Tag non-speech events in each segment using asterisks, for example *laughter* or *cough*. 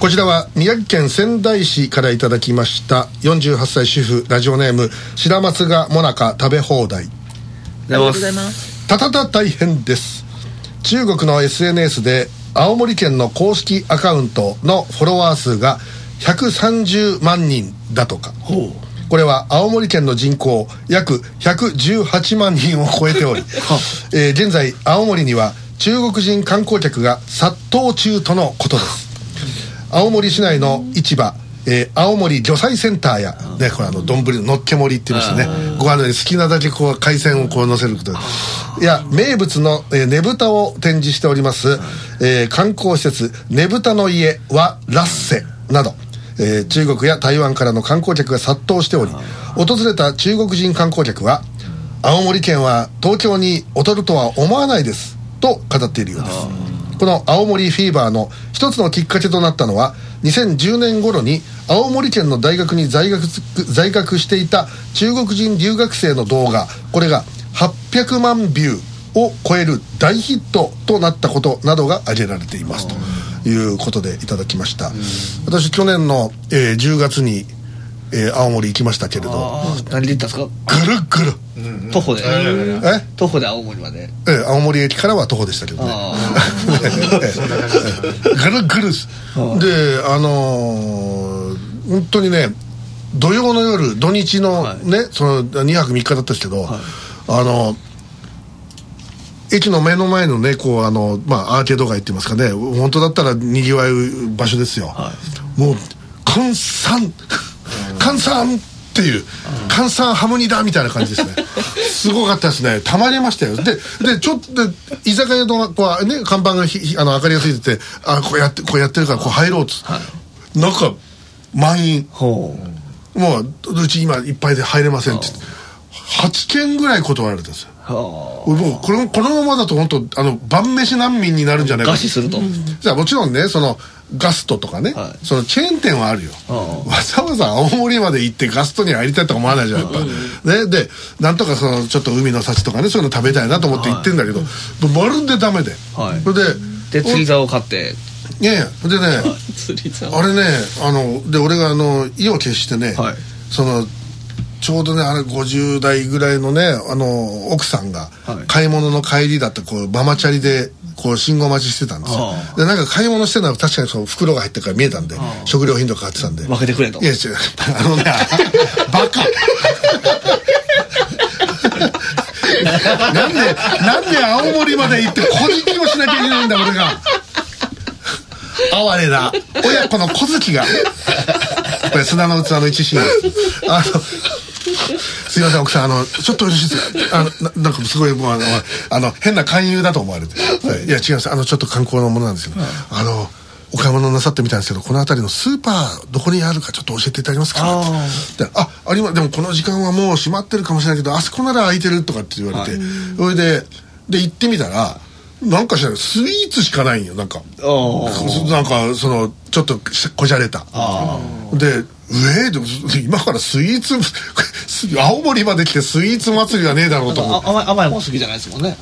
こちらは宮城県仙台市からいただきました48歳主婦ラジオネーム白松がもなか食べ放題。ありがとうございます。たたた大変です。中国の SNS で青森県の公式アカウントのフォロワー数が130万人だとか。これは青森県の人口約118万人を超えており、えー現在青森には中国人観光客が殺到中とのことです。青森市内の市場、えー青森魚菜センターや、ね、これあの丼ののっけ盛りって言いましてね。ご飯のように好きなだけこう海鮮をこう乗せることで。いや名物の、えーねぶたを展示しております、えー観光施設ねぶたの家はラッセなど、えー中国や台湾からの観光客が殺到しており訪れた中国人観光客は青森県は東京に劣るとは思わないですと語っているようです。この青森フィーバーの一つのきっかけとなったのは2010年頃に青森県の大学に在学在学していた中国人留学生の動画。これが800万ビューを超える大ヒットとなったことなどが挙げられていますということでいただきました。私去年の、えー10月に、えー青森行きましたけれど。何で行ったんですか？ぐるぐる。徒歩で？え？徒歩で青森まで？ええ青森駅からは徒歩でしたけどね。あ *laughs* ぐるぐるです。であのー本当にね土曜の夜土日のね、その2泊3日だったんですけど、あの駅の目の前のねこうあの、まあ、アーケード街って言いますかね。本当だったらにぎわう場所ですよ、もう閑散閑散っていう閑散ハムニだみたいな感じですね。*laughs* すごかったですね。たまりましたよ。ででちょっとで居酒屋のこう、ね、看板がひひあの明かりがついててあこうやってこうやってるからこう入ろうっつって、中満員。ほもううち今いっぱいで入れませんって言って。8件ぐらい断られたんですよ。う。このこのままだと本当あの晩飯難民になるんじゃないかあ餓死すると。じゃあもちろんねそのガストとかね、はい。そのチェーン店はあるよ。あわざわざ青森まで行ってガストに入りたいとか思わないじゃんやっぱ、ね、でなんとかそのちょっと海の幸とかねそういうの食べたいなと思って行ってんだけど、まるでダメで、はい。それでで釣り竿を買って。いやいやでね釣り竿。あれねあので俺があの意を決してね、はい。そのちょうどねあれ50代ぐらいのねあの奥さんがはい。買い物の帰りだってこうママチャリでこう信号待ちしてたんですよ。あでなんか買い物してるのは確かにその袋が入ってるから見えたんで食料品とか買ってたんで。分けてくれと。いや違う。あのね *laughs* バカ。*laughs* なんでなんで青森まで行って小じきをしなきゃいけないんだ俺が。哀れだ親子の小月が。これ砂の器の一シーンあのすいません奥さんあのちょっとよろしいですか？あのななんかすごいもうあのあの変な勧誘だと思われて、はい。いや違います。あのちょっと観光のものなんですよ、あのお買い物なさってみたんですけどこの辺りのスーパーどこにあるかちょっと教えていただけますか？あであありまでもこの時間はもう閉まってるかもしれないけどあそこなら空いてるとかって言われて、それでで行ってみたらなんかしらスイーツしかないんよなんか。おなんかそのちょっとこじゃれた。で上で今からスイーツ *laughs* 青森まで来てスイーツ祭りはねえだろうと思ってあ甘い甘いもん好きじゃないですもんね。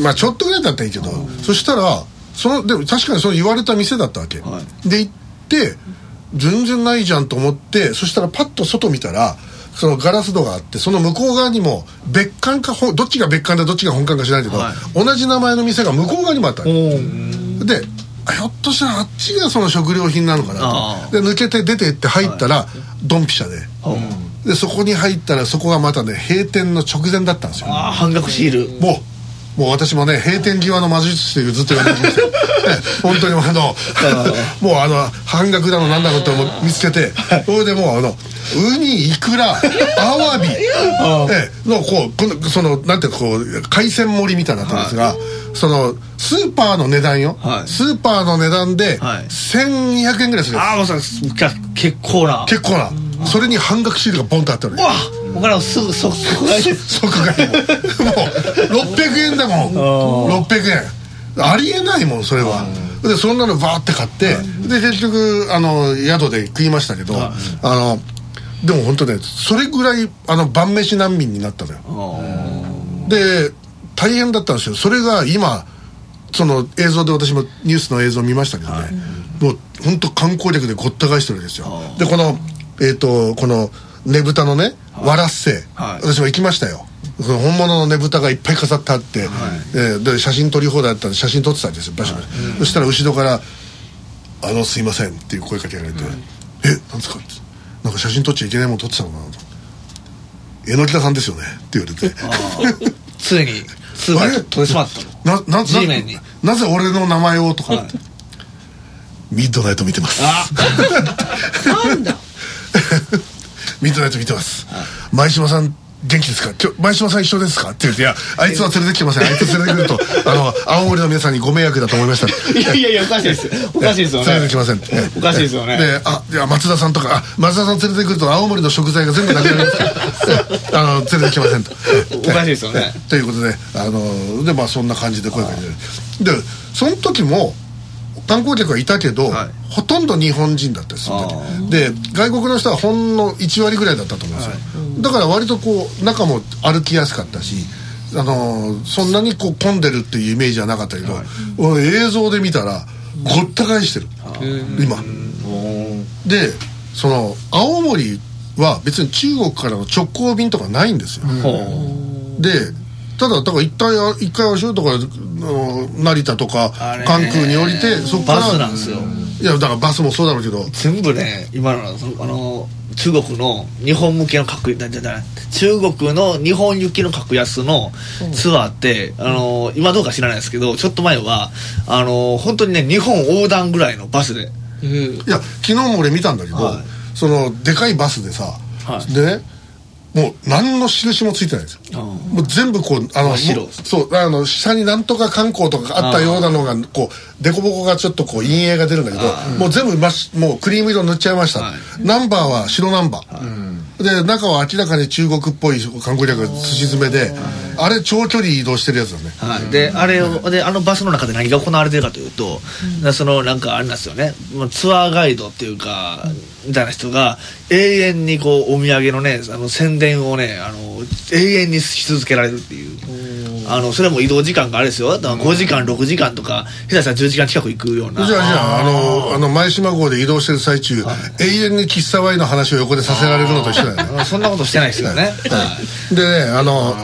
まあちょっとぐらいだったらいいけど、そしたらそのでも確かにその言われた店だったわけ、はで行って全然ないじゃんと思ってそしたらパッと外見たらそのガラス戸があってその向こう側にも別館かほどっちが別館でどっちが本館か知らないけど、はい。同じ名前の店が向こう側にもあったであひょっとしたらあっちがその食料品なのかなあとで抜けて出てって入ったら、ドンピシャで。でそこに入ったらそこがまたね閉店の直前だったんですよ。半額シール。もうもう私もね閉店際の魔術師というずっと言われてますよええ本当にあのもうあの *laughs* 半額だのなんだろうって見つけて。それでもうあのウニイクラアワビ、ええのこうこのそのなんていうかこう海鮮盛りみたいになったんですが、そのスーパーの値段よ、はい。スーパーの値段ではい。1200円ぐらいするんですああもうさ結構な。結構なそれに半額シールがボンとあったのよ。わお金をすぐそ即買い即買いももう600円だもん。600円。ありえないもんそれは。でそんなのバーって買ってで結局あの宿で食いましたけどあのでも本当ねそれぐらいあの晩飯難民になったのよ。で大変だったんですよ。それが今その映像で私もニュースの映像見ましたけどね、もう本当観光客でごった返してるわけですよ。でこのえっ、とこのねぶたのねわらっせ、はい。私も行きましたよ。その本物のねぶたがいっぱい飾ってあって、えーで写真撮り放題だったんで写真撮ってたんですよバシバシ、そしたら後ろから「あのすいません」っていう声かけられて「えなんですか?」って「なんか写真撮っちゃいけないもの撮ってたのかな」と「榎田さんですよね」って言われて。ついにスーパーで取り締まったの。ななななぜ俺の名前をとか。って、ミッドナイト見てます。あなんだミッドナイト見てます。前島さん元気ですか？今日前島さん一緒ですか？って言って「いやあいつは連れてきてません。*laughs* あいつ連れてくるとあの青森の皆さんにご迷惑だと思いました」いやいやいや *laughs* おかしいです。おかしいですよね。連れてきません。おかしいですよね。であいや松田さんとかあ松田さん連れてくると青森の食材が全部なくなります。か *laughs* らあの連れてきませんと。おかしいですよね。ということであのでまあそんな感じで声かけてでその時も観光客はいたけど、はい。ほとんど日本人だったですで外国の人はほんの1割ぐらいだったと思うんですよ、だから割とこう中も歩きやすかったしあのそんなにこう混んでるっていうイメージはなかったけど、俺映像で見たらごった返してる。今。でその青森は別に中国からの直行便とかないんですよ、ほでただだから一回一回足とか成田とか関空に降りてそこからバスなんですよ。いやだからバスもそうだろうけど。う全部ね今のそのあの中国の日本向けの格安じゃな。い中国の日本行きの格安のツアーって、あの今どうか知らないですけどちょっと前はあの本当にね日本横断ぐらいのバスで。うん。いや昨日も俺見たんだけど、はい。そのでかいバスでさ、はい。でねもう何の印もついてないんですよ。もう全部こうあのそうあの下になんとか観光とかあったようなのがこう凸凹がちょっとこう陰影が出るんだけどもう全部真っしもうクリーム色塗っちゃいました、はい。ナンバーは白ナンバー、で中は明らかに中国っぽい観光客がすし詰めで、あれ長距離移動してるやつだね。はい、であれをであのバスの中で何が行われてるかというと、なそのなんかあれなんですよね。まあツアーガイドっていうかみたいな人が永遠にこうお土産のねあの宣伝をねあの永遠にし続けられるっていうあのそれも移動時間があれですよ。だから5時間6時間とか下手したら10時間近く行くような。じゃあじゃああのあの前島号で移動してる最中、永遠に喫茶ワインの話を横でさせられるのと一緒だよね。あそんなことしてないですよね、でねあの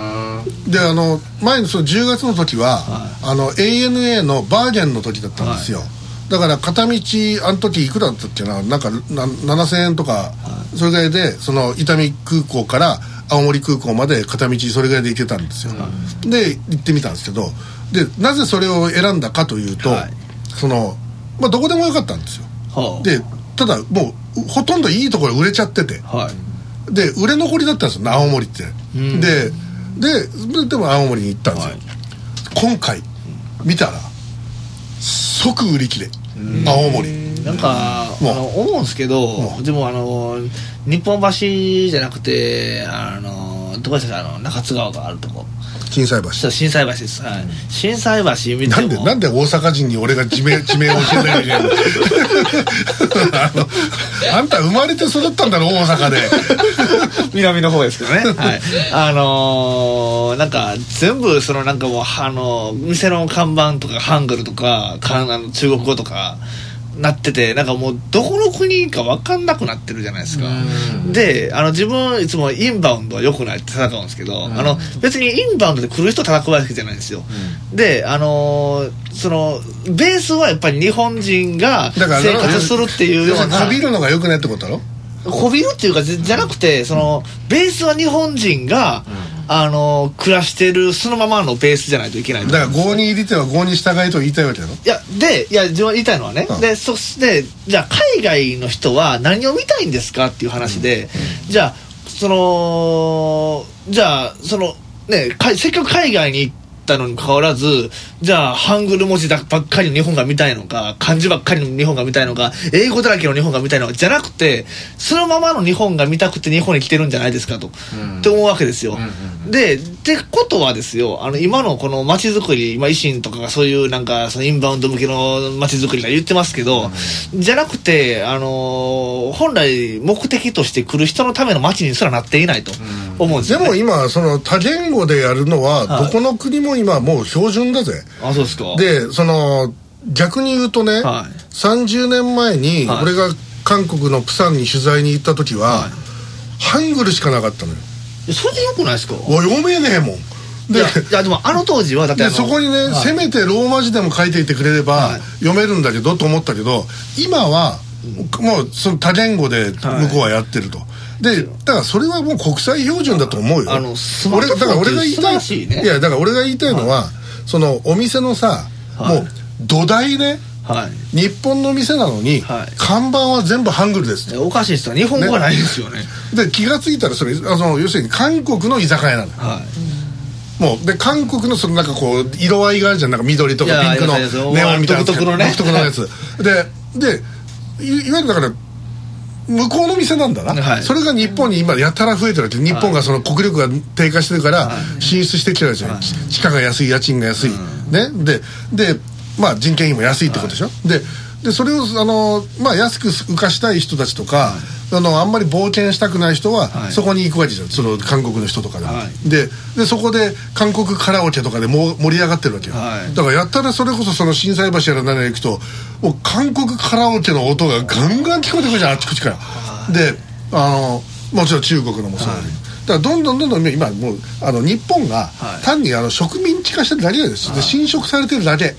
であの前のその10月の時は、あの ANA のバーゲンの時だったんですよ、だから片道あの時いくらだったっけな？なんかな7000円とか、それぐらいでその伊丹空港から青森空港まで片道それぐらいで行けたんですよ、で行ってみたんですけどでなぜそれを選んだかというと、はい。そのまあどこでもよかったんですよ。はあ。でただもうほとんどいいところ売れちゃってて。はい。で売れ残りだったんですよ青森って、ん。ででででも青森に行ったんですよ、はい。今回見たら即売り切れ、青森なんかあもうの思うんですけどもうでもあの日本橋じゃなくてあのどこでしたあの中津川があるとこ。心斎橋。心斎橋です、はい、心斎橋見ても。なんでなんで大阪人に俺が地名 *laughs* 地名を教えなきゃいけないの *laughs* あんた生まれて育ったんだろ大阪で。*laughs* 南の方ですけどね。はい。あのーなんか全部そのなんかもうあの店の看板とかハングルとかかあの中国語とかなっててなんかもうどこの国か分かんなくなってるじゃないですか。であの自分いつもインバウンドは良くないって戦うんですけど、あの別にインバウンドで来る人叩くわけじゃないんですよ、であのーそのベースはやっぱり日本人が生活するっていうような。こびるのがよくないってことだろこびるっていうかじじゃなくてそのベースは日本人が、あの暮らしてるそのままのベースじゃないといけないだから郷に入りては郷に従いと言いたいわけだろ？いやでいや自分は言いたいのはね、うん。でそしてじゃあ海外の人は何を見たいんですかっていう話で、じゃあそのじゃあそのねかせっかく海外に行ったのにかかわらずじゃあハングル文字ばっかりの日本が見たいのか漢字ばっかりの日本が見たいのか英語だらけの日本が見たいのかじゃなくてそのままの日本が見たくて日本に来てるんじゃないですかと、って思うわけですよ、でってことはですよ、あの、今のこの街づくり、今維新とかがそういうなんか、そのインバウンド向けの街づくりが言ってますけど、じゃなくて、あのー本来目的として来る人のための街にすらなっていないと思うんですよ、ね。でも今その多言語でやるのははい。どこの国も今もう標準だぜ、あ、そうですか。でその逆に言うとね、はい。30年前にはい。俺が韓国のプサンに取材に行った時は、はい。ハングルしかなかったのよそれでよくないですか？お読めねえもん。いでや、いやでもあの当時は、だってそこにね、はい。せめてローマ字でも書いていてくれれば、はい。読めるんだけどと思ったけど今は、もうその多言語で向こうはやってると、でだからそれはもう国際標準だと思うよ。あのスマートフォン俺だから俺が言いたいって素晴らしいね。いやだから俺が言いたいのは、そのお店のさ、はい。もう土台ねはい。日本の店なのに、はい。看板は全部ハングルです。えおかしいですよ。日本語がないですよね。で気が付いたらそれあの要するに韓国の居酒屋なの。よはい。もうで韓国のそのなんかこう色合いがあるじゃん。なんか緑とかピンクのネオンみたいな独特のね。独特のやつ。*laughs* ででいいわゆるだから向こうの店なんだな、はい。それが日本に今やたら増えてるわけ。日本がその国力が低下してるから進出してきてるじゃん、ち地価が安い家賃が安い、ね。ででまあ人件費も安いってことでしょ、ででそれをあの、まあ、安く浮かしたい人たちとか、あのあんまり冒険したくない人は、はい。そこに行くわけじゃん。その韓国の人とかでも、はい。ででそこで韓国カラオケとかでもう盛り上がってるわけよ、はい。だからやったらそれこそその心斎橋やら何やら行くともう韓国カラオケの音がガンガン聞こえてくるじゃん。あっちこっちから、であのもちろん中国のもそうだけど、だからどんどんどんどん今もうあの日本がはい。単にあの植民地化してるだけです、で侵食されてるだけ、はい。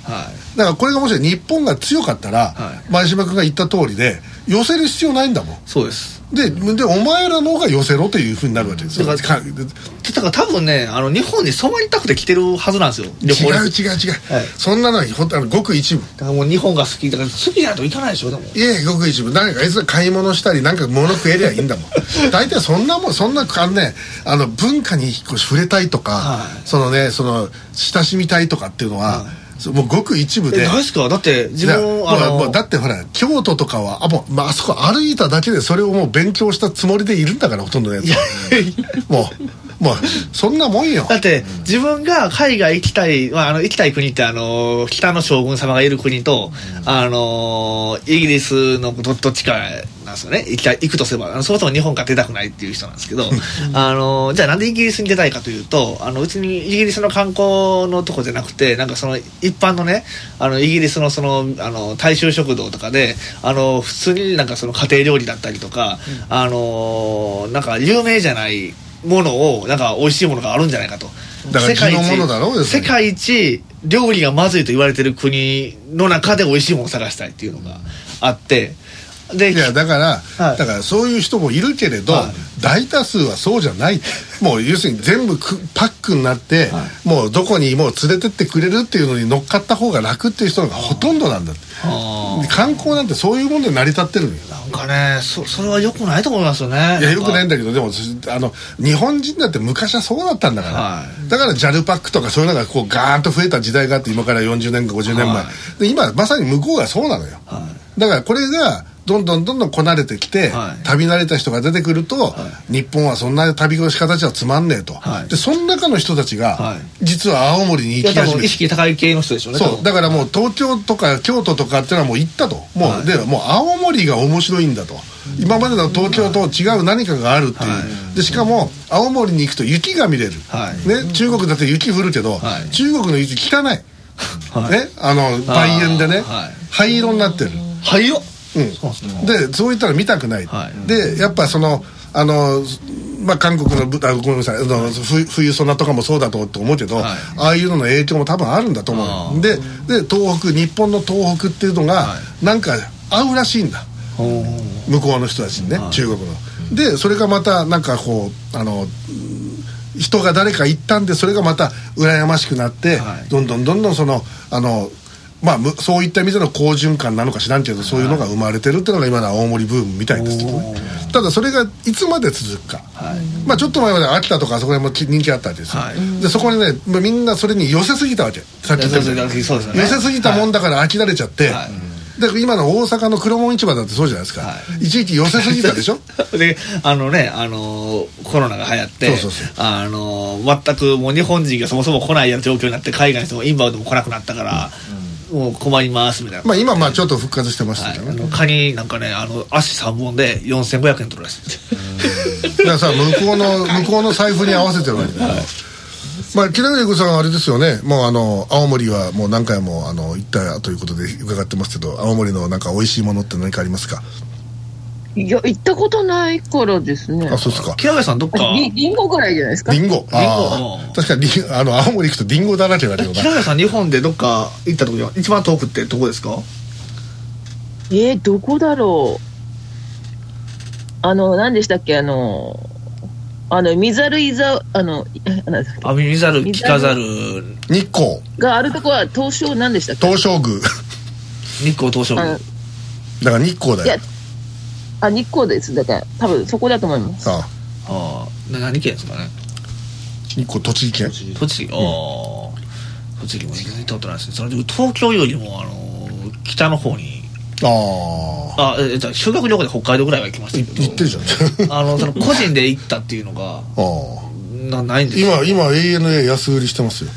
だからこれがもし日本が強かったら、はい。前島君が言った通りで寄せる必要ないんだもん。そうです。ででお前らの方が寄せろというふうになるわけですよ。だからかだから多分ね、あの、日本に染まりたくて来てるはずなんですよ。違う違う違う、はい。そんなのはほんとあのごく一部。だからもう日本が好きだから好きじゃないと行かないでしょでも。いやごく一部。何かあいつが買い物したりなんか物食えりゃいいんだもん。大体そんなもんそんなあのねあの文化にこう触れたいとか、はい。そのねその親しみたいとかっていうのは、そう。もうごく一部で。え何ですか？だって自だ分もうもだってほら京都とかはあもう、まああそこ歩いただけでそれをもう勉強したつもりでいるんだからほとんどのやつ。はもうもうそんなもんよ。だって自分が海外行きたい、まあ、あの行きたい国ってあの北の将軍様がいる国と、あのイギリスのどどっちかなんですよね。行きたい行くとすればあのそもそも日本から出たくないっていう人なんですけどあのじゃあなんでイギリスに出たいかというとあのうちにイギリスの観光のとこじゃなくてなんかその一般のねあのイギリスのそのあの大衆食堂とかであの普通になんかその家庭料理だったりとか、あのなんか有名じゃないものをなんか美味しいものがあるんじゃないかと。だから地のものだろうよそれ世界一料理がまずいと言われてる国の中で美味しいものを探したいっていうのがあってでいやだから、はい。だからそういう人もいるけれど、はい。大多数はそうじゃない。もう要するに全部くパックになって、もうどこにもう連れてってくれるっていうのに乗っかった方が楽っていう人がほとんどなんだって。観光なんてそういうもんで成り立ってるのよ。なんかねそそれは良くないと思いますよね。いやよくないんだだけどでもあの日本人だって昔はそうだったんだから、はだから JAL パックとかそういうのがこうガーンと増えた時代があって今から40年か50年前、はで今まさに向こうがそうなのよ、はだからこれがどんどんどんどんこなれてきて、はい。旅慣れた人が出てくると、日本はそんな旅の仕方じゃつまんねえと、はい。でその中の人たちが、はい。実は青森に行き始めて。識高い系の人でしょうねそう。だからもう東京とか京都とかっていうのはもう行ったと。もう、はい。でもう青森が面白いんだと。今までの東京と違う何かがあるっていう、はでしかも青森に行くと雪が見れる、はい。ね、中国だって雪降るけど、はい。中国の雪汚い、はい。ね、あの梅園でね、はい。灰色になってる、はいようん、でそういったら見たくない、はい。でやっぱそのあのまあ韓国のぶあごめんなさい。あの冬冬ソナとかもそうだと思うけど、はい。ああいうのの影響も多分あるんだと思う。でで東北日本の東北っていうのが、はなんか合うらしいんだ。向こうの人たちにね、はい。中国の。でそれがまたなんかこうあのうん人が誰か行ったんでそれがまた羨ましくなって、はい。どんどんどんどんそのあのまあむそういった意味での好循環なのか知らんけどそういうのが生まれてるっていうのが今の青森ブームみたいですけどねただそれがいつまで続くか、はい。まあちょっと前まで秋田とかあそこら辺も人気あったわけですよ、はい。でそこにねまあみんなそれに寄せすぎたわけ。さっき言ったみたいにそうですよね。寄せすぎたもんだから飽きられちゃって、はい。で今の大阪の黒門市場だってそうじゃないですか、、はい。ちいち寄せすぎたでしょ？*laughs* であのねあのコロナが流行ってあの全くもう日本人がそもそも来ないような状況になって海外の人もインバウンドも来なくなったから、もう困りますみたいな、まあ今まあちょっと復活してましたはい、けどね、あのカニなんかねあの足3本で4500円取るらしいです。だからさ向こうの向こうの財布に合わせてるわけだよ、まあ木田子さんはあれですよね。もうあの青森はもう何回もあの行ったということで伺ってますけど青森のなんか美味しいものって何かありますか？いや、行ったことないからですね。あそうですか。木上さんどっか？りりんごぐらいじゃないですか？リンゴ？あリンゴ。あ確かにリンあの青森行くとリンゴだらけだけどな木上さん日本でどっか行った時は一番遠くってどこですか？えー、どこだろう。あの、何でしたっけ、あの、あの、見ざるいざ、あの、えなんだっけ？あ見ざる聞かざる日光。があるとこは東証何でしたっけ？東照宮。日光東照あ宮のだから日光だよあ、日光です。だから、多分そこだと思います。ああ。あな何県ですかね？日光栃木県。栃木。ああ。栃木も行ったことないですね。それで東京よりもあの北の方に。ああ。あえじゃあ修学旅行で北海道ぐらいは行きましたけど行ってるじゃん。あのその個人で行ったっていうのが *laughs* ああ。なないんですよ今今 ANA 安売りしてますよ。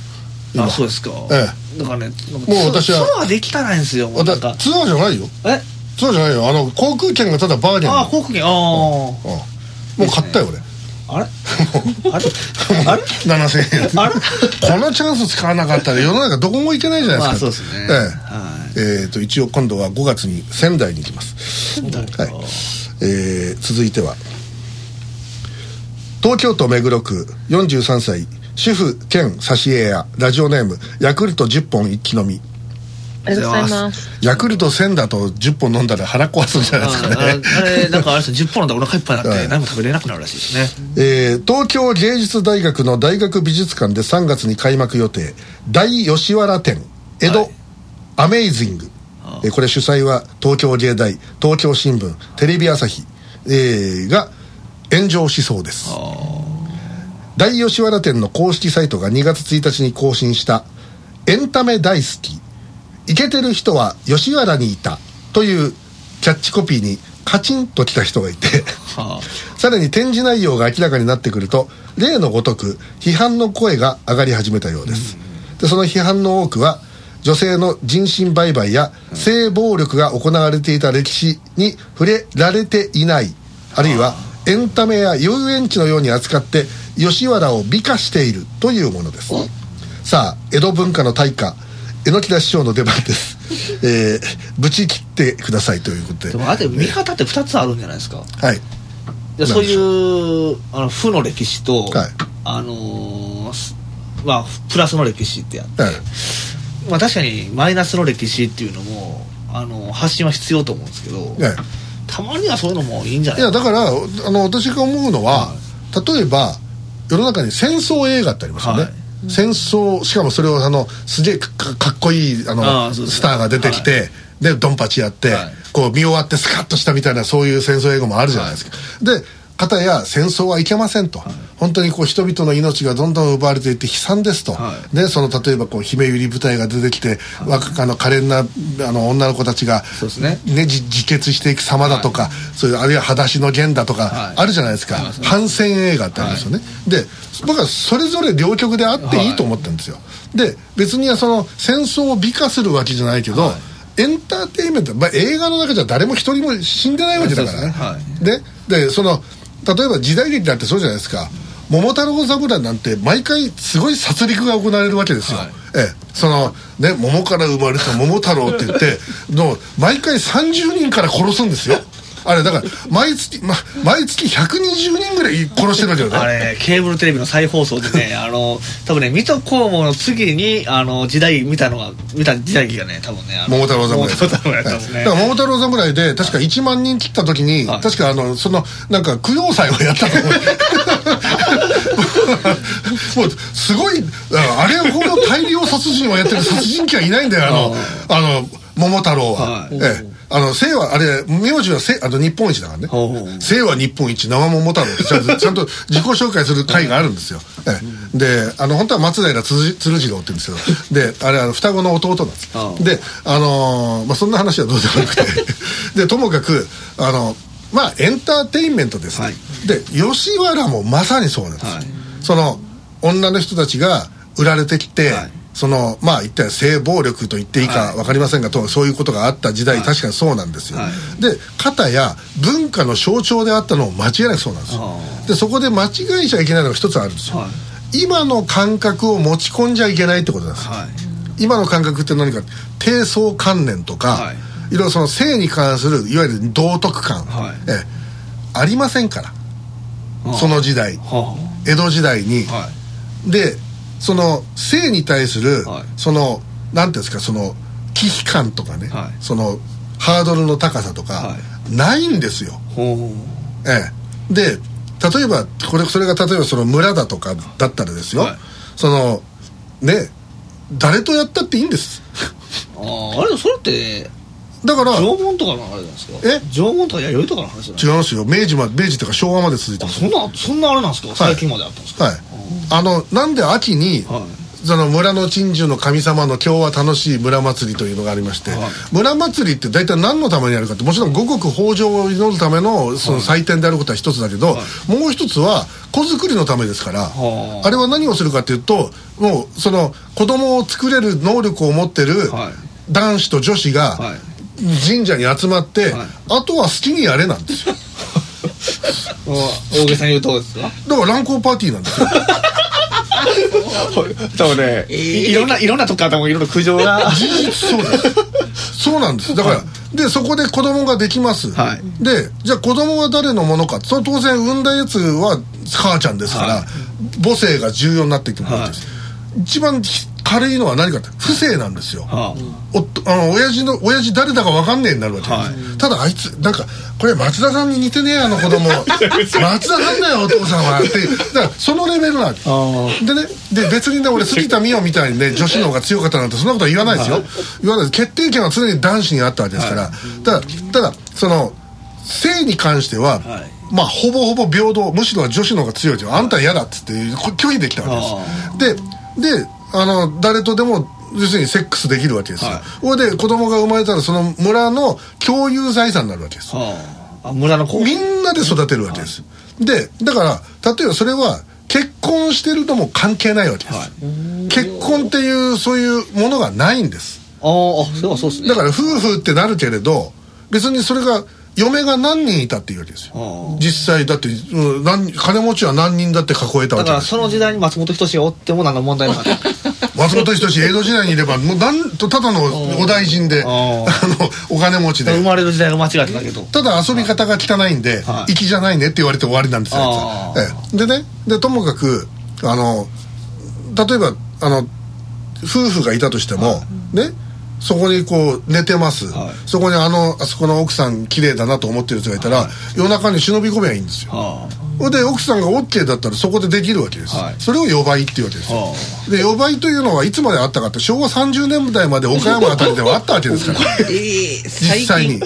今。あそうですか。えだからねもう私はツツアーできたないんですよもうなんか。だツアーじゃないよ。え？ツアーじゃないよ。あの航空券がただバーゲンああ航空券。ああうん。もう買ったよ俺。*laughs* あれ？あれ？あれ？7000円。あれ？このチャンス使わなかったら世の中どこも行けないじゃないですか。まあそうですね。えはい。ええーと一応今度は5月に仙台に行きます。はい。えー続いては。東京都目黒区43歳主婦兼挿絵屋ラジオネームヤクルト10本一気飲みありがとうございます。ヤクルト1000だと10本飲んだら腹壊すんじゃないですかね。あれなんかあれです10本飲んだらお腹いっぱいになってはい。何も食べれなくなるらしいですね。えー東京芸術大学の大学美術館で3月に開幕予定。大吉原展江戸、はい。アメイジング、えーこれ主催は東京芸大東京新聞テレビ朝日、えーが炎上しそうです。大吉原展の公式サイトが2月1日に更新した「エンタメ大好きイケてる人は吉原にいた」というキャッチコピーにカチンときた人がいて。は *laughs* さらに展示内容が明らかになってくると例のごとく批判の声が上がり始めたようです、でその批判の多くは女性の人身売買や性暴力が行われていた歴史に触れられていないあるいはエンタメや遊園地のように扱って吉原を美化しているというものです。さあ江戸文化の大家榎木田師匠の出番です。*laughs* えー、ぶち切ってくださいということで。あでもあと見方って2つあるんじゃないですか？はい。でそういうあの負の歴史と、はい。あのーすまあプラスの歴史ってあって、はい。まあ確かにマイナスの歴史っていうのもあの発信は必要と思うんですけど、はい。たまにはそういうのもいいんじゃない？いやだからあの私が思うのは、例えば世の中に戦争映画ってありますよね、はい戦争しかもそれをあのすげえかかっこいいあのスターが出てきて、でドンパチやって、はい。こう見終わってスカッとしたみたいなそういう戦争映画もあるじゃないですか、で片や戦争はいけませんと、本当にこう人々の命がどんどん奪われていって悲惨ですと、はでその例えばこう姫百合部隊が出てきて、若あの可憐なあの女の子たちがね。ね、じ自決していく様だとか、そういうあるいは裸足の弦だとか、はい。あるじゃないですか、反戦映画ってありますよね、で僕はそれぞれ両極であっていいと思ってるんですよ、で別にはその戦争を美化するわけじゃないけど、はい。エンターテインメント、まあ、映画の中じゃ誰も一人も死んでないわけだから。ね。はででその例えば時代劇だってそうじゃないですか桃太郎侍なんて毎回すごい殺戮が行われるわけですよ、はい。ええ、そのね桃から生まれた桃太郎って言って *laughs* の毎回30人から殺すんですよあれだから毎月、ま、毎月120人ぐらい殺してるわけよね。あれケーブルテレビの再放送でね *laughs* あの多分ね水戸黄門の次にあの時代見たのが見た時代劇がね多分ね。桃太郎侍桃太郎やったんですね、だから桃太郎侍で確か1万人切った時に、はい。確かあのそのなんか供養祭をやったと思う。*laughs* もうすごいああれほど大量殺人をやってる殺人鬼はいないんだよ。あのあの桃太郎は、はい。ええあの姓はあれ名字はせあの日本一だからね。姓は日本一生桃太郎ってちゃんと *laughs* ちゃんと自己紹介する会があるんですよ、ええ。であの本当は松平鶴鶴次郎って言うんですけどであれあの双子の弟なんですであのーまあそんな話はどうでもなくて。でともかくあのまあエンターテインメントですね、はい。で吉原もまさにそうなんです、はい。その女の人たちが売られてきて、はいそのまあ一体性暴力と言っていいかはい。分かりませんが、とそういうことがあった時代、はい。確かにそうなんですよ、はで片や文化の象徴であったのも間違いなくそうなんですよ。あでそこで間違えちゃいけないのが一つあるんですよ、は今の感覚を持ち込んじゃいけないってことなんです今の感覚って何か低層観念とか、はい。い、ろいろその性に関するいわゆる道徳観、はい。ええありませんから。あその時代。は江戸時代に、でその性に対する、はい。そのなんていうんですかその危機感とかね、はい。そのハードルの高さとか、はないんですよ、ほええ、で例えばこれそれが例えばその村だとかだったらですよ、はい。そのね誰とやったっていいんです。うあああれそれってだから縄文とかのあれなんですか？え？縄文とか弥生とかの話違いますよ。明治ま明治とか昭和まで続いてます。あそんなそんなあれなんですか？最近まであったんですか？はいあのなんで秋に、はい。その村の鎮守の神様の今日は楽しい村祭りというのがありまして、はい。村祭りって大体何のためにやるかってもちろん五穀豊穣を祈るためのその祭典であることは一つだけど、もう一つは子作りのためですから、はあ。あれは何をするかっていうともうその子供を作れる能力を持ってるはい。男子と女子がはい。神社に集まって、はい。あとは好きにやれなんですよ大げさに言うとですかだから乱交パーティーなんですよ。多分ね、いいろんないろんなとこからもいろんな苦情が。事実そうです。そうなんです。だから、でそこで子供ができます、はい。でじゃあ子供は誰のものか。その当然産んだやつは母ちゃんですから、はい。母性が重要になっていくわけです、一番軽いのは何かって不正なんですよ、はおっとあの親父の親父誰だか分かんねえになるわけです、はい。ただあいつなんかこれ松田さんに似てねえあの子供。*laughs* 松田さんだよお父さんはってだからそのレベルなんです。あでねで別にね俺杉田美桜みたいにね女子の方が強かったなんてそんなことは言わないですよ、言わないです。決定権は常に男子にあったわけですから、ただただその性に関しては、はい。まあほぼほぼ平等むしろ女子の方が強いですよ。あんた嫌だっつってこ拒否できたわけです。でであの誰とでも要するにセックスできるわけですよ、はい。それで子供が生まれたらその村の共有財産になるわけです。あ、はあ、あ村の子みんなで育てるわけです、でだから例えばそれは結婚してるのも関係ないわけです、はい。結婚っていうそういうものがないんです。あーあそうそうですね。だから夫婦ってなるけれど別にそれが嫁が何人いたっていうわけですよ。実際だって、うん、何金持ちは何人だって囲えたわけだからその時代に松本人志がおっても何の問題もない *laughs* 松本人志江戸時代にいればもうなんとただのお大臣で *laughs* あのお金持ちで。生まれる時代が間違ってたけど。ただ遊び方が汚いんではい。粋じゃないねって言われて終わりなんですよええ。でねでともかくあの例えばあの夫婦がいたとしても、ねそこにこう寝てます、はい。そこにあのあそこの奥さん綺麗だなと思ってる人がいたら、夜中に忍び込めばいいんですよ。はそれで奥さんが OK だったらそこでできるわけです、はい。それを予売っていうわけですよ。はで予売というのはいつまであったかって昭和30年代まで岡山あたりではあったわけですから。*laughs* ええ実際に。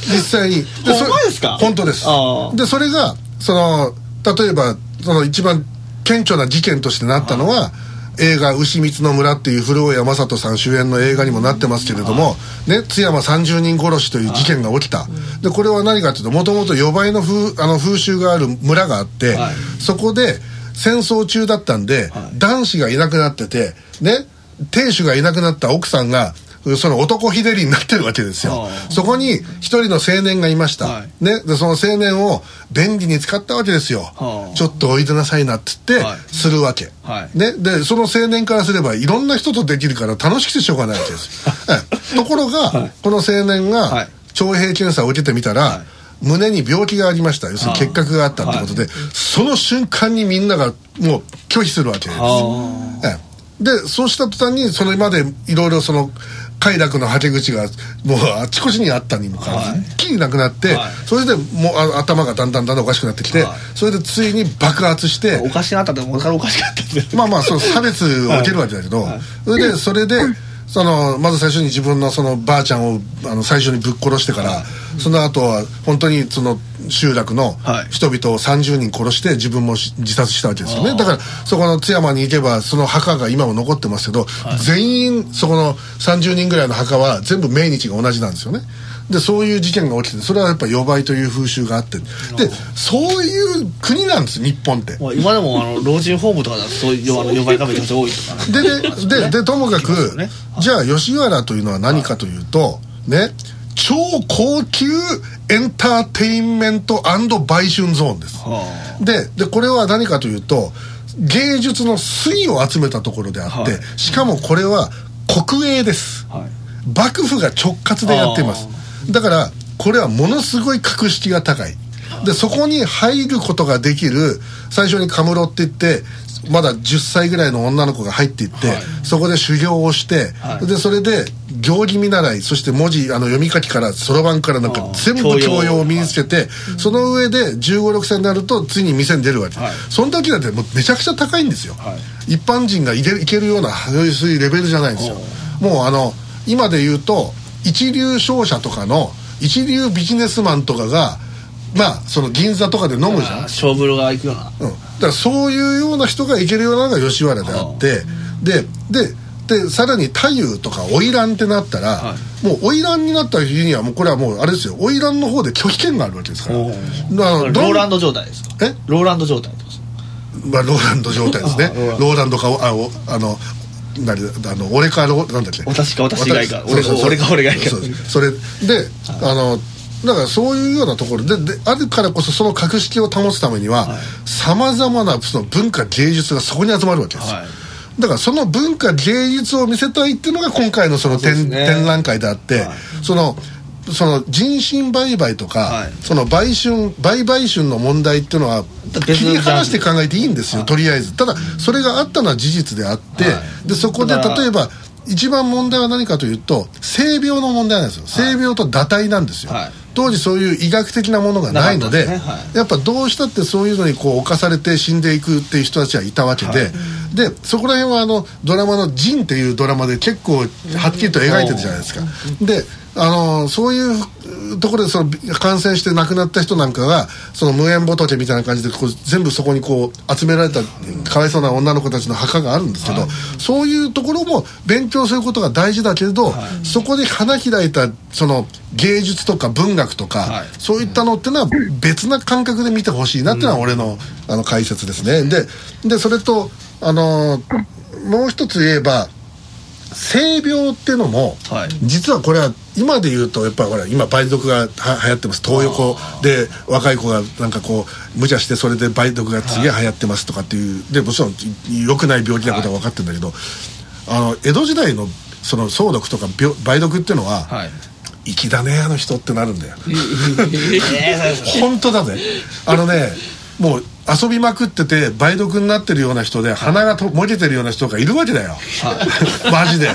実際に。でそですか？本当です。ああ。でそれがその例えばその一番顕著な事件としてなったのは、映画「牛光の村」っていう古谷正人さん主演の映画にもなってますけれども、ね、津山30人殺しという事件が起きた、でこれは何かというともともと予売の風あの風習がある村があって、はい。そこで戦争中だったんで、男子がいなくなっててね亭主がいなくなった奥さんがその男ひでりになってるわけですよ。はあ。そこに一人の青年がいました、はい。ね、でその青年を便利に使ったわけですよ、はあ。ちょっとおいでなさいなって言って、はい。するわけ、はい。ね、でその青年からすればいろんな人とできるから楽しくてしょうがないわけですところが、この青年はがい。徴兵検査を受けてみたら、はい。胸に病気がありました。要するに結核があったってことで、その瞬間にみんながもう拒否するわけです、でそうした途端にそれまでいろいろその快楽のはけ口がもうあちこちにあったにもかかわらず、はい。一気になくなって、はい。それでもうあ頭がだんだんだんだんおかしくなってきて、はい。それでついに爆発しておかしなったってからおかしかった。んでまあまあその差別を受けるわけだけど、それでそれでそのまず最初に自分のそのばあちゃんをあの最初にぶっ殺してから、その後は本当にその集落のはい。人々を30人殺して自分もし自殺したわけですよね。だからそこの津山に行けばその墓が今も残ってますけど、全員そこの30人ぐらいの墓は全部命日が同じなんですよね。でそういう事件が起きてそれはやっぱ予売という風習があって。でそういう国なんです日本って。まあ今でもあの老人ホームとかだとそういうあの呼ばれがめちゃくちゃ多いとかね。ででででともかく、聞きますよね。じゃあ吉原というのは何かというと、ね超高級エンターテインメント売春ゾーンです、はででこれは何かというと芸術の粋を集めたところであって、はい。しかもこれは国営です。あはい。幕府が直轄でやっています。だからこれはものすごい格式が高い。でそこに入ることができる最初にカムロって言ってまだ10歳ぐらいの女の子が入っていって、はい。そこで修行をして、はい。でそれで行儀見習いそして文字あの読み書きからそろばんからなんか全部教養を身につけて、その上で1 5 6歳になるとついに店に出るわけ、はい。その時だってもうめちゃくちゃ高いんですよ、は一般人がいけるようなそういうレベルじゃないんですよ。もうあの今で言うと一流商社とかの一流ビジネスマンとかがまあその銀座とかで飲むじゃん、うん、だ勝負が行くような。からそういうような人が行けるようなのが吉原であってでででさらに太夫とか花魁ってなったら、はもう花魁になった日にはもうこれはもうあれですよ。花魁の方で拒否権があるわけですから。ローランド状態ですか？え？ローランド状態まあ、ローランド状態ですね。あローランド。かあおあの何あの俺かなんだっけ？私か私以外か。私そうそうそう。俺か俺が以外か。それであのだからそういうようなところでであるからこそその格式を保つためにはさまざまなその文化芸術がそこに集まるわけですよ、はいだからその文化芸術を見せたいっていうのが今回のその展,、ね。展覧会であって、はい。そのその人身売買とか、はい。その売春売買春の問題っていうのは切り離して考えていいんですよ、とりあえず。ただそれがあったのは事実であって、はでそこで例えば一番問題は何かというと性病の問題なんですよ、性病と堕胎なんですよ、はい。当時そういう医学的なものがないのでね。はい。やっぱどうしたってそういうのにこう侵されて死んでいくっていう人たちはいたわけで、はいでそこら辺はあのドラマの「ジン」っていうドラマで結構はっきりと描いてるじゃないですか。であのそういうところでその感染して亡くなった人なんかがその無縁仏みたいな感じでこう全部そこにこう集められたかわいそうな女の子たちの墓があるんですけど、そういうところも勉強することが大事だけれど、そこで花開いたその芸術とか文学とか、はい。そういったのっていうのは別な感覚で見てほしいなっていうのは俺の,、あの解説ですね。ででそれとあのーもう一つ言えば性病っていうのも、はい。実はこれは今で言うとやっぱほら今梅毒がは流行ってます。東横で若い子がなんかこう無茶してそれで梅毒がすげえ流行ってますとかっていうでもちろん良くない病気なことは分かってるんだけど、あの江戸時代のその相毒とか病梅毒っていうのは、はい。粋だねあの人ってなるんだよ。ええ *laughs* 本当だぜ。あのねもう遊びまくってて梅毒になってるような人で鼻がともげてるような人がいるわけだよ、マジで。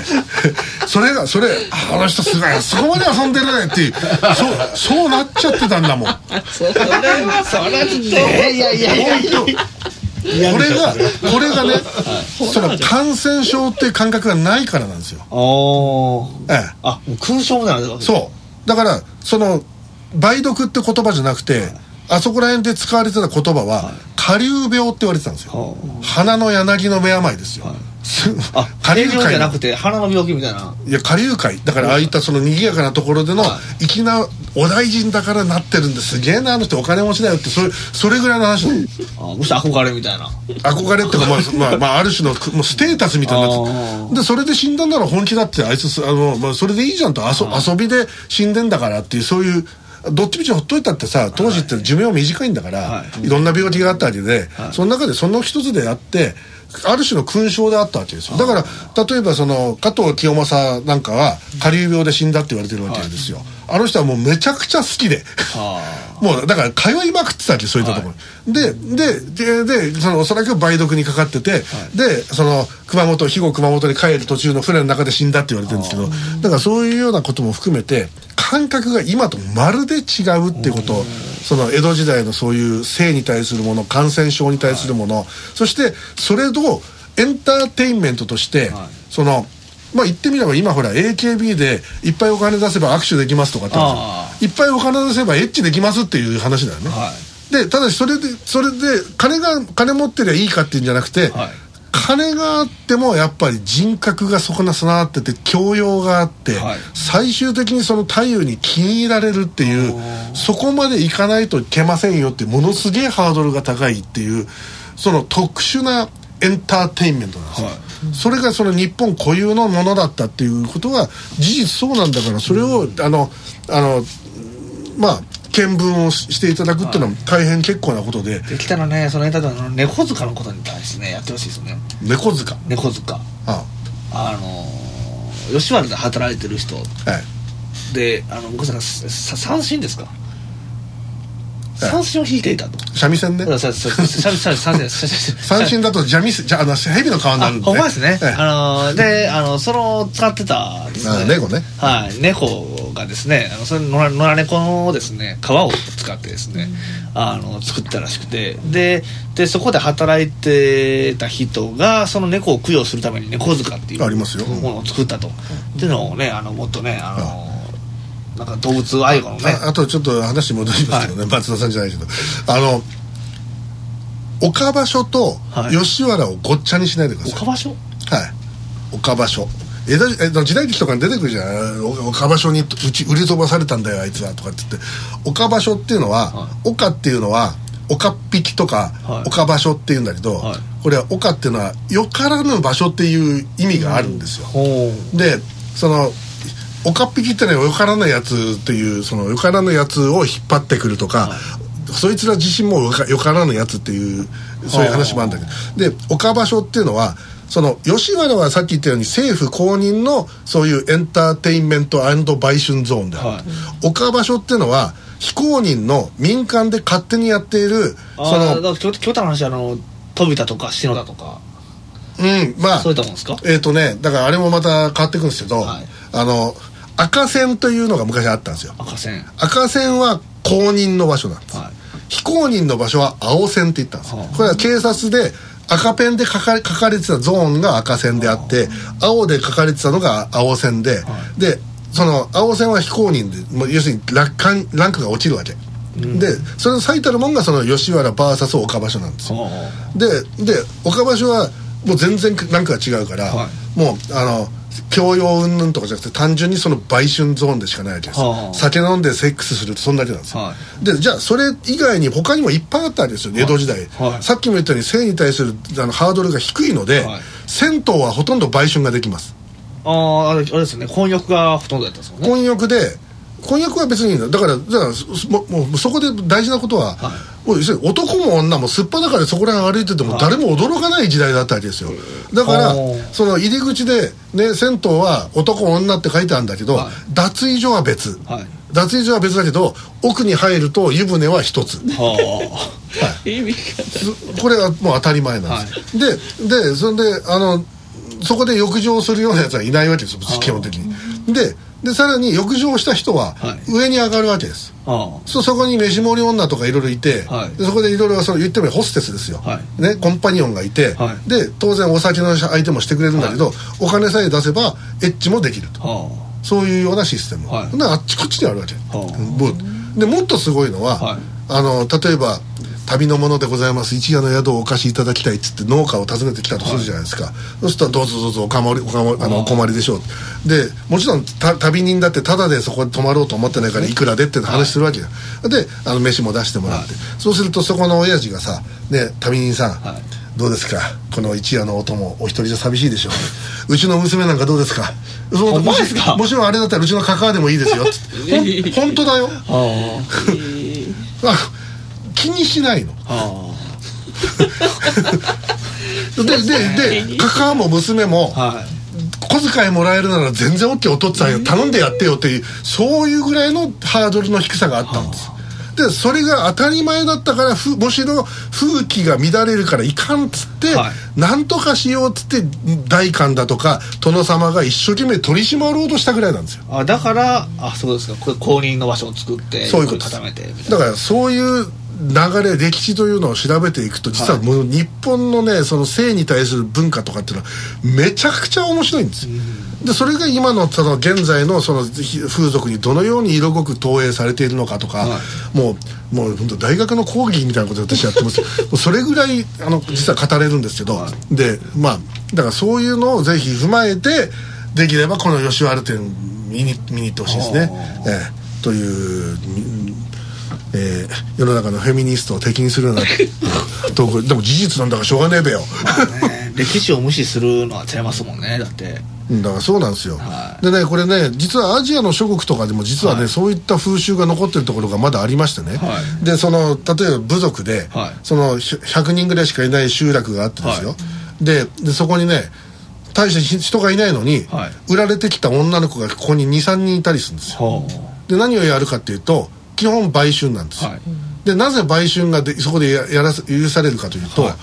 それがそれあの人すごいそこまで遊んでるねっていう。そうそうなっちゃってたんだもん。それはそれっといやいやいやいや。本当。これがこれがねその感染症っていう感覚がないからなんですよ。おー。ええ。あ空想みたいなそう。だからその梅毒って言葉じゃなくて、あそこら辺で使われてた言葉は下流病って言われてたんですよ、は鼻の柳の目病ですよ、下流性病じゃな界くて鼻の病気みたいな。いや下流界。だからああいったその賑やかなところでのは粋なお大臣だからなってるんです。げえなあの人お金持ちだよってそれそれぐらいの話あむしろ憧れみたいな。憧れってか、まあ、まあ、まあ、ある種のもうステータスみたいになってあでそれで死んだんなら本気だって。あいつすあの、まあ、それでいいじゃんと。遊遊びで死んでんだからっていうそういうどっちみちほっといたってさ当時って寿命短いんだから、、はい。ろんな病気があったわけで、その中でその一つであってある種の勲章であったわけですよ。だから例えばその加藤清正なんかは下流病で死んだって言われてるわけですよ、あの人はもうめちゃくちゃ好きで。あ *laughs* もうだから通いまくってたわけそういったところ、ででででそのおそらく梅毒にかかってて、でその熊本肥後熊本に帰る途中の船の中で死んだって言われてるんですけどだからそういうようなことも含めて感覚が今とまるで違うってことをその江戸時代のそういう性に対するもの感染症に対するもの、そしてそれとエンターテインメントとして、はい。そのまあ言ってみれば今ほら AKB でいっぱいお金出せば握手できますとかっていっぱいお金出せばエッチできますっていう話だよね、はい。でただしそれでそれで金が金持ってりゃいいかっていうんじゃなくて、はい。金があってもやっぱり人格が損な備わってて教養があって、はい。最終的にその太陽に気に入られるっていうそこまでいかないといけませんよってものすげえハードルが高いっていうその特殊なエンターテインメントなんですよ、はいそれがその日本固有のものだったっていうことは事実そうなんだからそれをあのあのまあ見聞をしていただくっていうのは大変結構なことで。できたらねそのエンターテインメントの猫塚のことに対してねやってほしいですね。猫塚？猫塚。ああ。のー吉原で働いてる人。はい。であの僕ささ三振ですか？ええ三振を引いていたと。三味線ね。そうそうそう三だとジャミスじゃあの蛇の皮になあるんで、ほんまですね、ええ。あのであのその使ってたですあ猫ね。はい。猫がですねあのそれ野良野良猫のですね皮を使ってですね、あの作ったらしくて。ででそこで働いてた人がその猫を供養するために猫塚っていうありますよ。ものを作ったと、っていうのをねあのもっとねあのなんか動物愛護のね。ああとちょっと話戻りますけどね、松田さんじゃないけど。あの岡場所とはい。吉原をごっちゃにしないでください、岡場所？はい。岡場所。江戸えっと時代劇とかに出てくるじゃんお岡場所にうち売り飛ばされたんだよあいつはとかって言って。岡場所っていうのは、は岡っていうのは岡っ引きとか、はい。岡場所っていうんだけど、はい。これは岡っていうのはよからぬ場所っていう意味があるんですよ、ほう。でその岡っ引きってのはよからぬやつっていうそのよからぬやつを引っ張ってくるとか、そいつら自身もよかよからぬやつっていうそういう話もあるんだけど。で岡場所っていうのはその吉原はさっき言ったように政府公認のそういうエンターテインメント売春ゾーンである、はい。岡場所っていうのは非公認の民間で勝手にやっているそああだの京京都の話あの飛田とか篠田とかうんまあそういったもんですかえっ、とねだからあれもまた変わってくるんですけど、はいあの赤線というのが昔あったんですよ。赤線。赤線は公認の場所なんです、はい。非公認の場所は青線って言ったんです、はあ。これは警察で赤ペンで書かれ書かれてたゾーンが赤線であって青で書かれてたのが青線で、でその青線は非公認でもう要するにランクランクが落ちるわけ、でそれの最たるもんがその吉原 VS 岡場所なんです。よでで岡場所はもう全然ランクが違うから、はもうあの教養云々とかじゃなくて単純にその売春ゾーンでしかないわけです。よ、はあ。酒飲んでセックスするってそんだけなんですよ、はでじゃあそれ以外に他にもいっぱいあったわけですよ、江戸時代、はい。さっきも言ったように性に対するあのハードルが低いので、はい。銭湯はほとんど売春ができます。あああれあれですね。混浴がほとんどだったんですもんね。婚約で婚約は別にだだからじゃあそももうそこで大事なことは、はい男も女もすっぱだからそこら辺歩いててもはい。誰も驚かない時代だったわけですよ。だからその入り口で、ね、銭湯は男女って書いてあるんだけど、はい。脱衣所は別、はい。脱衣所は別だけど奥に入ると湯船は一つ。はあ *laughs* 意味がこれはもう当たり前なんです、ででそれであのそこで浴場するようなやつはいないわけですよ基本的に。ででさらに浴場した人ははい。上に上がるわけです、あそそこに飯盛り女とかいろいろいて、はい。でそこでいろいろその言ってみればホステスですよ、はい。ね、コンパニオンがいて、はい。で当然お酒の相手もしてくれるんだけど、お金さえ出せばエッチもできると。そういうようなシステム、はい。あっちこっちにあるわけ、でもっとすごいのは、はい。あの例えば旅のものでございます。一夜の宿をお貸しいただきたいっつって農家を訪ねてきたとするじゃないですか、そうするとどうぞどうぞおかまりおかまあのお困りでしょう。でもちろんた旅人だってタダでそこで泊まろうと思ってないからい。くらでって話するわけよ、であの飯も出してもらって、そうするとそこの親父がさ「ね旅人さん、はい。どうですか？この一夜のお供お一人じゃ寂しいでしょう。うちの娘なんかどうですか？そのほんまですか？もしもちろんあれだったらうちのカカアでもいいですよ *laughs* 本当だよ。あ *laughs* あ気にしないの。あ *laughs* でででカカアも娘もはい。小遣いもらえるなら全然 OK お父っつぁんよ頼んでやってよっていうそういうぐらいのハードルの低さがあったんです。でそれが当たり前だったからふむしろ風紀が乱れるからいかんっつって、はなんとかしようっつって代官だとか殿様が一生懸命取り締まろうとしたぐらいなんですよ。あだからあそうですか。これ公認の場所を作ってそういうこと固めてだからそういう流れ歴史というのを調べていくと実はもう日本のねその性に対する文化とかっていうのはめちゃくちゃ面白いんですよ、でそれが今のその現在のそのひ風俗にどのように色濃く投影されているのかとか、もうもう本当大学の講義みたいなことを私やってます *laughs* それぐらいあの実は語れるんですけど、でまあだからそういうのをぜひ踏まえてできればこの吉原店見に見に行ってほしいですね、ええ。という、みえー世の中のフェミニストを敵にするような投稿。でも事実なんだからしょうがねえべよ。ね歴史を無視するのはちゃいますもんね。だって。うんだからそうなんですよ、はい。でねこれね実はアジアの諸国とかでも実はね、はい。そういった風習が残ってるところがまだありましてね、はでその例えば部族で、はい。そのひ100人ぐらいしかいない集落があってですよ、はででそこにね大してひ人がいないのに、はい。売られてきた女の子がここに23人いたりするんですよ。はで何をやるかっていうと基本売春なんですよ、はい。でなぜ売春がでそこでややらせ許されるかというと、はい。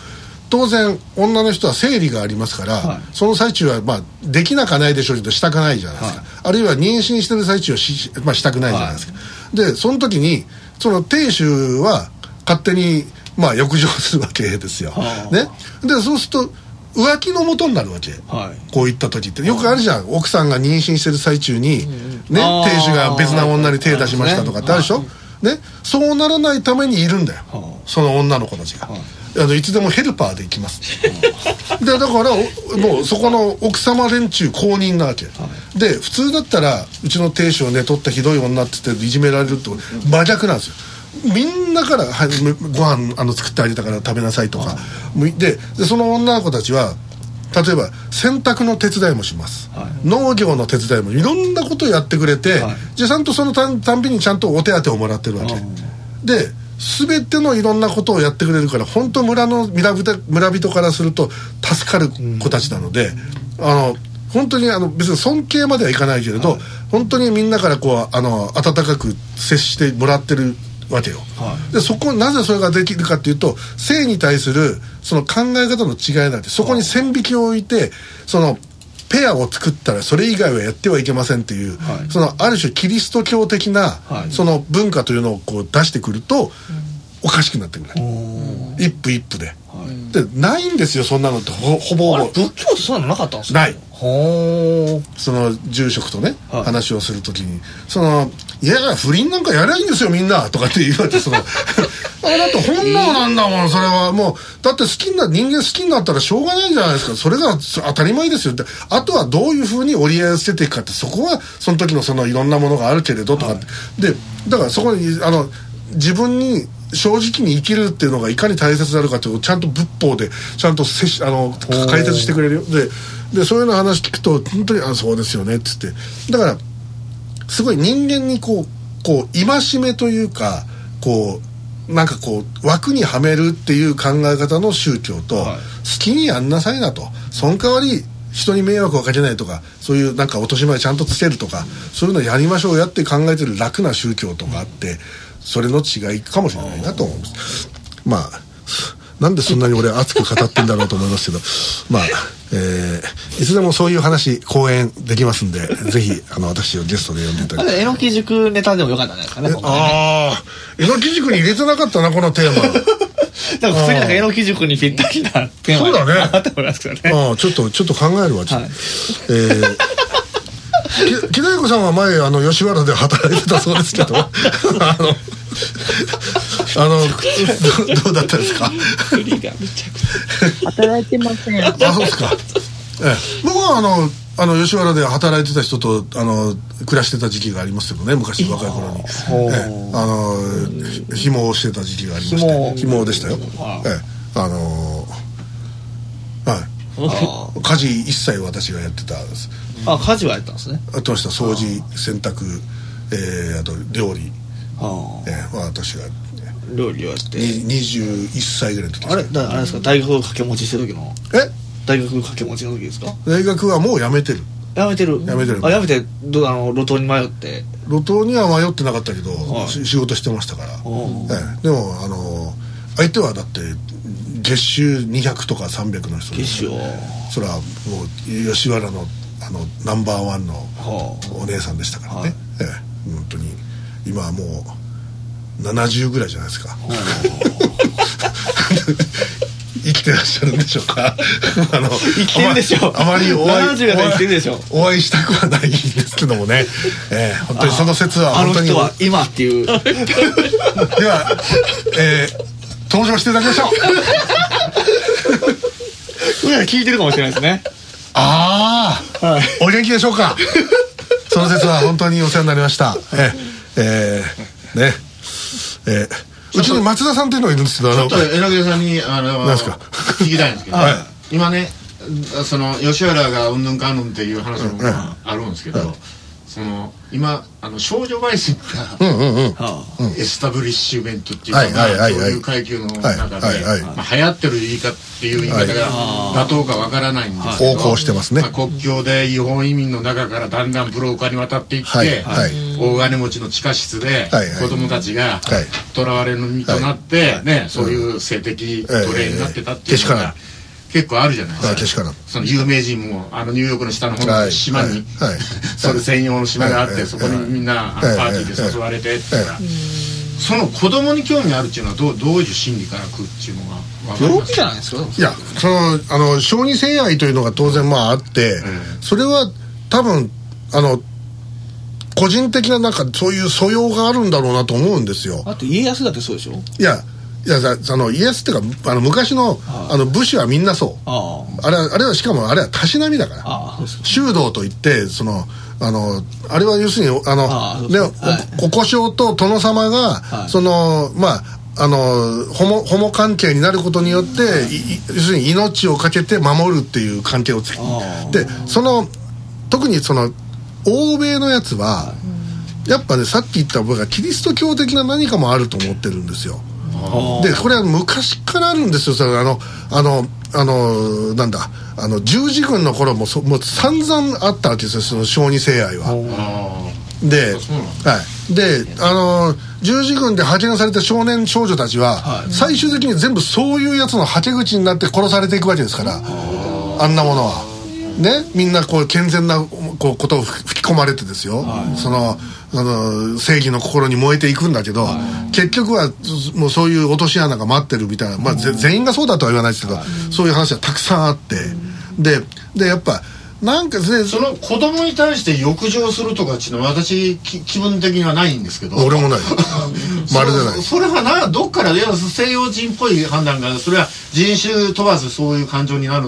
当然女の人は生理がありますから、はい。その最中はまあできなかないでしょうけどしたくないじゃないですか、はい。あるいは妊娠してる最中はし,、まあ、したくないじゃないですか、でその時にその亭主は勝手にまあ浴場するわけですよ、はあ。ね。でそうすると浮気のもとになるわけ、はい。こういった時って。よくあるじゃん。奥さんが妊娠してる最中に、ね亭主が別な女に手出しましたとかってあるでしょ、ね、そうならないためにいるんだよ、はその女の子たちが、あのいつでもヘルパーで行きます、*laughs* でだからおもうそこの奥様連中公認なわけ、で普通だったらうちの亭主をね取ったひどい女って言っていじめられるって真逆なんですよみんなからはいご飯あの作ってあげたから食べなさいとか、むででその女の子たちは例えば洗濯の手伝いもします、農業の手伝いもいろんなことをやってくれて、はい。じゃあちゃんとそのたんたんびにちゃんとお手当をもらってるわけ。で全てのいろんなことをやってくれるから本当村の村人村人からすると助かる子たちなので、あの本当にあの別に尊敬まではいかないけれど、本当にみんなからこうあの温かく接してもらってるわけよ、はでそこなぜそれができるかっていうと性に対するその考え方の違いなんてそこに線引きを置いてそのペアを作ったらそれ以外はやってはいけませんっていう、はい。そのある種キリスト教的な、はい。その文化というのをこう出してくると、おかしくなってくる、一夫一夫で、でないんですよそんなのって。ほほぼほぼ。仏教ってそんなのなかったんですか？ない。その住職とね、はい。話をするときに。その「いや不倫なんかやりゃいいんですよみんな」とかって言わ *laughs* れてそのあだって本能なんだもんそれは。もうだって好きにな人間好きになったらしょうがないじゃないですか。それがそ当たり前ですよ。ってあとはどういうふうに折り合いをつけていくかってそこはその時のそのいろんなものがあるけれどとかって、でだからそこにあの自分に正直に生きるっていうのがいかに大切であるかっていうのをちゃんと仏法でちゃんとせしあの解説してくれるよ。ででそういうの話聞くと本当に「あそうですよね」っつって。だからすごい人間にこうこう戒めというかこうなんかこう枠にはめるっていう考え方の宗教と、はい。好きにやんなさいなと。その代わり人に迷惑をかけないとかそういうなんか落とし前ちゃんとつけるとかそういうのやりましょうやって考えてる楽な宗教とかあってそれの違いかもしれないなと思います。まあなんでそんなに俺熱く語ってんだろうと思いますけど。まあえーいつでもそういう話講演できますんでぜひあの私をゲストで呼んでいただいて。あれえのき塾ネタでもよかったんじゃないですかねねああえのき塾に入れてなかったなこのテーマ。だから普通になんかえのき塾にぴったりなテーマそうだね。あって思いますけどね。ああちょっとちょっと考えるわちょっと、はい。えーき木田子さんは前あの吉原で働いてたそうですけど。*laughs* あのあの *laughs* どどうだったですか？振りがめちゃくち *laughs* 働いてません。あそうですか、ええ、僕はあのあの吉原で働いてた人とあの暮らしてた時期がありますけどね。昔若い頃に、ええ、あのひ紐をしてた時期がありまして。紐紐でしたよ、はいええ、あのはい。あ家事一切私がやってたんです。あ家事はやったんですね。やってました。掃除洗濯、えー、あと料理、あえー、私が料理をやって。に21歳ぐらいの時ですあれだあれですか？大学掛け持ちしてる時の？え？大学掛け持ちの時ですか？大学はもう辞めてる。やめてる。やめてる。あやめてどあの路頭に迷って。路頭には迷ってなかったけど、はい。し仕事してましたから、おええ。でもあの相手はだって月収200とか300の人で月収？をそれはもう吉原のあのナンバーワンのはお姉さんでしたからね、はい。ええ。本当に今はもう70ぐらいじゃないですか。*laughs* 生きてらっしゃるんでしょうか。*laughs* あの生きてるでしょう。あまりお会い70が生きてるでしょう。お会いしたくはないんですけどもね、えー、本当にその説は本当に人は今っていう。*laughs* では、えー、登場していただきましょう。裏で聞いてるかもしれないですね。ああ、はい。お元気でしょうか。その節は本当にお世話になりました。えー、えー、ねえー、うちに松田さんっていうのがいるんですけどちょっと柳田さんにあのなんすか？聞きたいんですけど、はい。今ねその吉原がうんぬんかんぬんっていう話もあるんですけど、その今あの少女売春がうんうんうん。はエスタブリッシュメントっていうか、はいはいはいはい。そういう階級の中で、まあ、流行ってる言い方っていう言い方が妥当かわからないんですけど、横行してますね。まあ、国境で違法移民の中からだんだんブローカーに渡っていって、大金持ちの地下室で子供たちがはい。囚われの身となって、ね、そういう性的奴隷になってたっていうのが結構あるじゃないですか。あけしからんその有名人もあのニューヨークの下の方の島に、はい。はい。*laughs* それ専用の島があって、はい。そこにみんなパーティーで誘われてって言ったら、その子供に興味あるっていうのはどうどういう心理から来るっていうのが分かり病気じゃないですかいやそのあの小児性愛というのが当然まああって、それは多分あの個人的ななんかそういう素養があるんだろうなと思うんですよ。あと家康だってそうでしょ？いやいやさあのイエスっていうかあの昔のあの武士はみんなそう。ああ。れはあれはしかもあれはたしなみだから。修道といってそのあのあれは要するにあのあねそうはい。おお故障と殿様が、はい。そのまああのホモホモ関係になることによって、い。い要するに命を懸けて守るっていう関係をつああ。でその特にその欧米のやつは、やっぱねさっき言った僕はキリスト教的な何かもあると思ってるんですよ。あでこれは昔からあるんですよそれ。あのあのあのなんだ。あの十字軍の頃もそもう散々あったわけですよその小児性愛は。あで,、はい、であの十字軍で派遣された少年少女たちは、はい。最終的に全部そういうやつのはけ口になって殺されていくわけですから。あんなものは。ね、みんなこう健全なこうことを吹き込まれてですよ、そのあの正義の心に燃えていくんだけど、結局はもうそういう落とし穴が待ってるみたいな、まあ、ぜ全員がそうだとは言わないですけど、そういう話はたくさんあって、ででやっぱなんかねその子供に対して欲情するとかっていうのは私き気分的にはないんですけど。俺もない。*laughs* まるでない。そそれはなどっからいや西洋人っぽい判断がそれは人種問わずそういう感情になる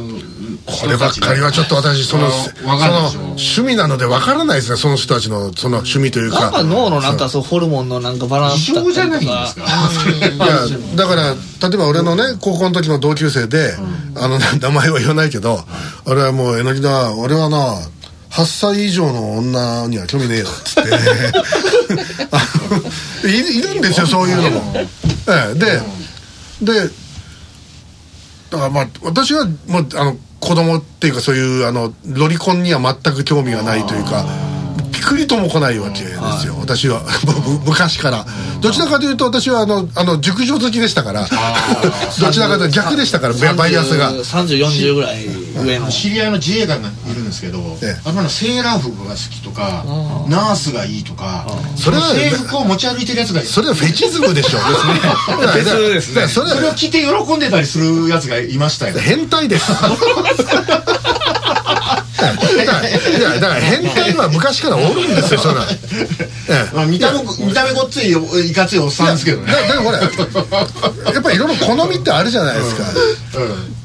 こればっかりはちょっと私そのその趣味なのでわからないですね。その人たちのその趣味というか。なんか脳のなんかそうホルモンのなんかバランス異常じゃないんですかいやだから例えば俺のね高校の時の同級生で、あの名前は言わないけど、あれはもうえのきだ俺はな8歳以上の女には興味ねえよっつって。いいるんですよそういうのも、ええ、で、でだからまあ私はもうあの子供っていうかそういうあのロリコンには全く興味がないというか。ピクリとも来ないわけですよ、私は *laughs* む昔から。どちらかというと私はあのあの熟女好きでしたから。*laughs* どちらかというと逆でしたからバイアスが。3040ぐらい上の知り合いの自衛官がいるんですけど、ええ。あのセーラー服が好きとかナースがいいとかそれは制服を持ち歩いてるやつがいる。それはフェチズムでしょ別ですねそれはそれを着て喜んでたりするやつがいましたよ。変態です *laughs* だからいやだから変態は昔からおるんですよそれは、ええ。まあ、見た目見た目ごっついいかついおっさんですけどね。だだからほらやっぱりいろいろ好みってあるじゃないですか、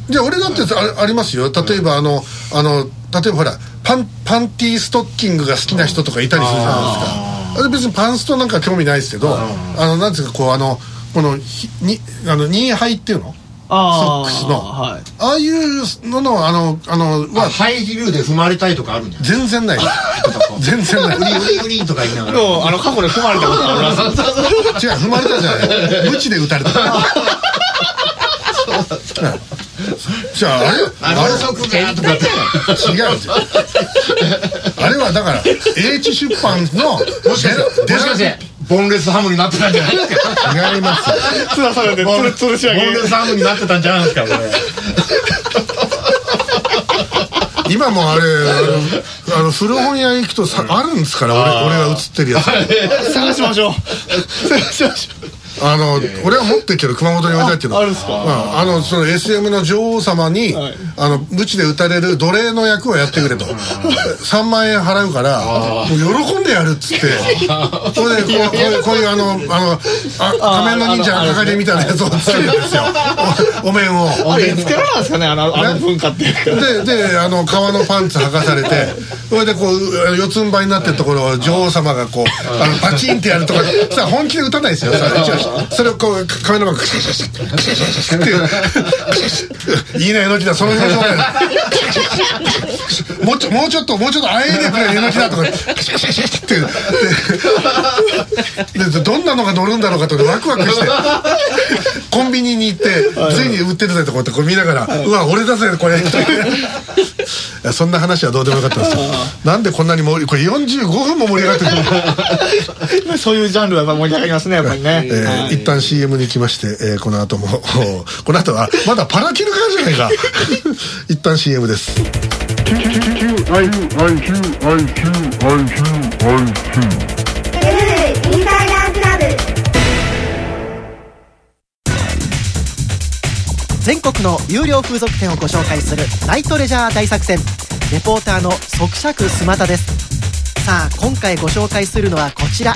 じゃあ俺だってあありますよ。例えばあのあの例えばほらパンパンティーストッキングが好きな人とかいたりするじゃないですか。別にパンストなんか興味ないですけどあのなんていうかこうあのこのひにあのニーハイっていうの？あソックスの。はいああいうののあのあのまあ、はハイヒールで踏まれたいとかあるんじゃない？全然ない。*laughs* 全然ない。*laughs* ウリウリウリとか言いながら。もうあの過去で踏まれたことあります違う踏まれたじゃない。*laughs* 無知で撃たれた。じゃああれ？あの遅くがとかって。違うんですよあれはだから英知出版のもしかしてボンレスハムになってたんじゃないですか。違いますよ。つらされてボンレスハムになってたんじゃないですかこれ。今もあれあの古本屋行くとさ、あるんですから俺俺が写ってるやつ。探しましょう。探しましょうあの、俺は持ってるけど熊本に置いてあるけど。ああるんすか？うん。あのその SM の女王様に、はい。あの無知で打たれる奴隷の役をやってくれと。3万円払うからもう喜んでやるっつって。それでこうこういうあのあのあ仮面の忍者赤影みたいなやつをつけるんですよ。お *laughs* お面を。あれいつからなんですかね？あのあの文化っていうか。でであの革のパンツ履かされてそれでこう四つん這いになってるところを女王様がこうあのパチンってやるとかさ本気で打たないですよ。それ違うそれをこうカメラマンがクシャシャシャクシャシャシャっていいね榎木だその表情だよもうちょもうちょっともうちょっとあえいでくれ榎木だとかクシャシャシャってででどんなのが乗るんだろうかとワクワクしてコンビニに行ってついに売ってるぜとかってこう見ながらうわ俺だぜこれいやそんな話はどうでもよかったんですよなんでこんなに盛りこれ45分も盛り上がってるそういうジャンルはやっぱ盛り上がりますねやっぱりね、えー。はい。一旦 CM に来まして、えーこの後も *laughs* この後はまだパラキルからじゃないか。*laughs* 一旦 CM です。インサイダークラブ全国の有料風俗店をご紹介するナイトレジャー大作戦。レポーターの即尺スマタです。さあ今回ご紹介するのはこちら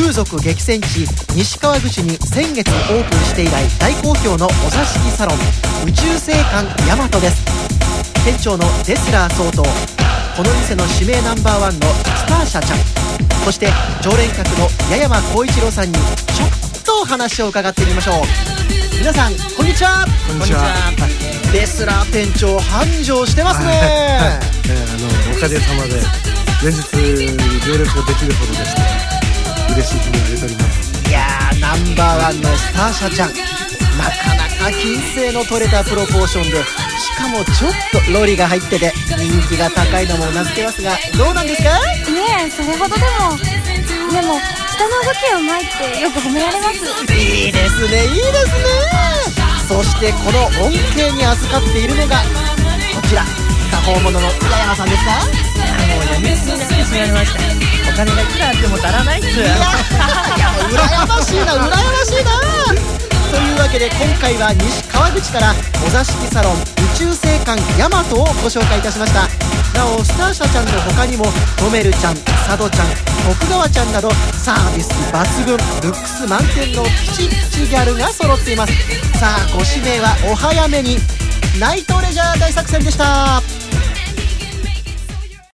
風俗激戦地西川口に先月オープンして以来大好評のお座敷サロン宇宙星館ヤマトです。店長のデスラー総統この店の指名ナンバーワンのスターシャちゃんそして常連客の八山浩一郎さんにちょっとお話を伺ってみましょう。皆さんこんにちは。こんにちは。デスラー店長繁盛してますね。*laughs* えーあのおかげさまで連日行列ができるほどでして嬉しい気分が出ておりますいやーナンバーワンのスターシャちゃん。なかなか金星の取れたプロポーションで。しかもちょっとロリが入ってて人気が高いのもうなずけますが。どうなんですか？ねえそれほどでも。でも下の動きがうまいってよく褒められます。いいですねいいですね。そしてこの恩恵に預かっているのがこちら多方者の八山さんですか？もうやめになってしました。お金がいくらあっても足らないっすいやいや羨ましいな羨ましいな。というわけで今回は西川口からお座敷サロン宇宙星館ヤマトをご紹介いたしました。なおスターシャちゃんの他にもトメルちゃん佐渡ちゃん徳川ちゃんなどサービス抜群ルックス満点のピチピチギャルが揃っています。さあご指名はお早めにナイトレジャー大作戦でした